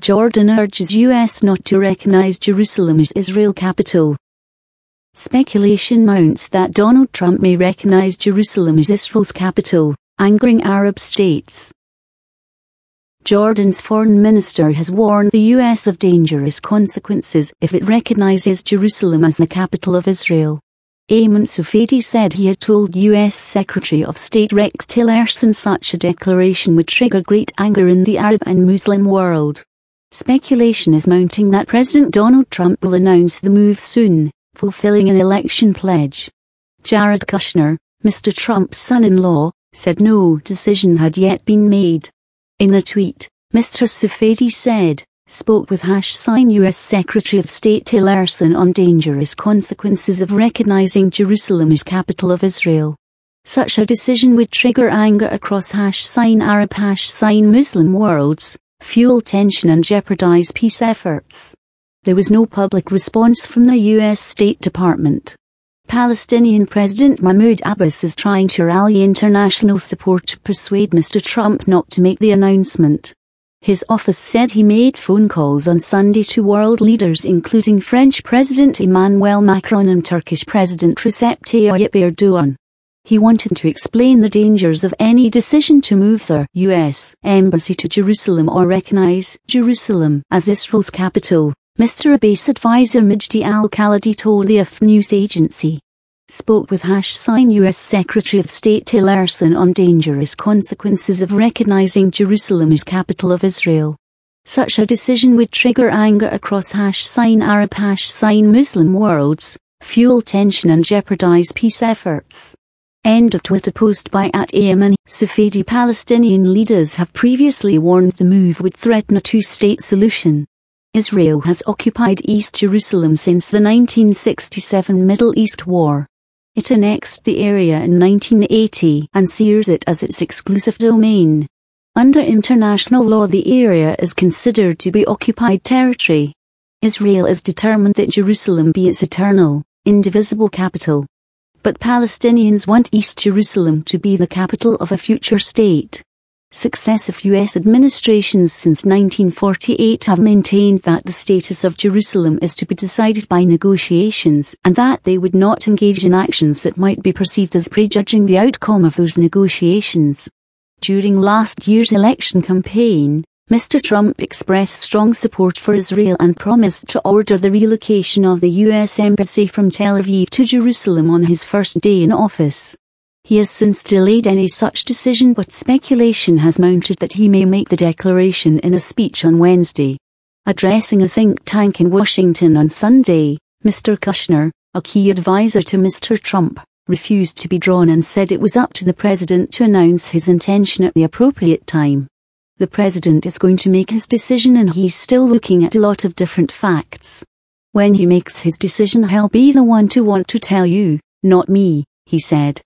Jordan urges US not to recognize Jerusalem as Israel capital. Speculation mounts that Donald Trump may recognize Jerusalem as Israel's capital, angering Arab states. Jordan's foreign minister has warned the US of dangerous consequences if it recognizes Jerusalem as the capital of Israel. Ayman Safadi said he had told U.S. Secretary of State Rex Tillerson such a declaration would trigger great anger in the Arab and Muslim world. Speculation is mounting that President Donald Trump will announce the move soon, fulfilling an election pledge. Jared Kushner, Mr. Trump's son-in-law, said no decision had yet been made. In a tweet, Mr. Safadi said, spoke with hash sign U.S. Secretary of State Tillerson on dangerous consequences of recognizing Jerusalem as capital of Israel. Such a decision would trigger anger across hash sign Arab hash sign Muslim worlds, fuel tension and jeopardize peace efforts. There was no public response from the U.S. State Department. Palestinian President Mahmoud Abbas is trying to rally international support to persuade Mr. Trump not to make the announcement. His office said he made phone calls on Sunday to world leaders including French President Emmanuel Macron and Turkish President Recep Tayyip Erdogan. He wanted to explain the dangers of any decision to move the U.S. embassy to Jerusalem or recognize Jerusalem as Israel's capital. Mr. Abbas advisor Majdi al-Khalidi told the AFP news agency spoke with hash sign U.S. Secretary of State Tillerson on dangerous consequences of recognizing Jerusalem as capital of Israel. Such a decision would trigger anger across hash sign Arab hash sign Muslim worlds, fuel tension and jeopardize peace efforts. End of Twitter post by at Ayman Safadi Palestinian leaders have previously warned the move would threaten a two-state solution. Israel has occupied East Jerusalem since the 1967 Middle East War. It annexed the area in 1980 and sears it as its exclusive domain. Under international law the area is considered to be occupied territory. Israel is determined that Jerusalem be its eternal, indivisible capital. But Palestinians want East Jerusalem to be the capital of a future state. Successive U.S. administrations since 1948 have maintained that the status of Jerusalem is to be decided by negotiations and that they would not engage in actions that might be perceived as prejudging the outcome of those negotiations. During last year's election campaign, Mr. Trump expressed strong support for Israel and promised to order the relocation of the U.S. Embassy from Tel Aviv to Jerusalem on his first day in office. He has since delayed any such decision but speculation has mounted that he may make the declaration in a speech on Wednesday. Addressing a think tank in Washington on Sunday, Mr. Kushner, a key advisor to Mr. Trump, refused to be drawn and said it was up to the president to announce his intention at the appropriate time. The president is going to make his decision and he's still looking at a lot of different facts. When he makes his decision, he'll be the one to want to tell you, not me, he said.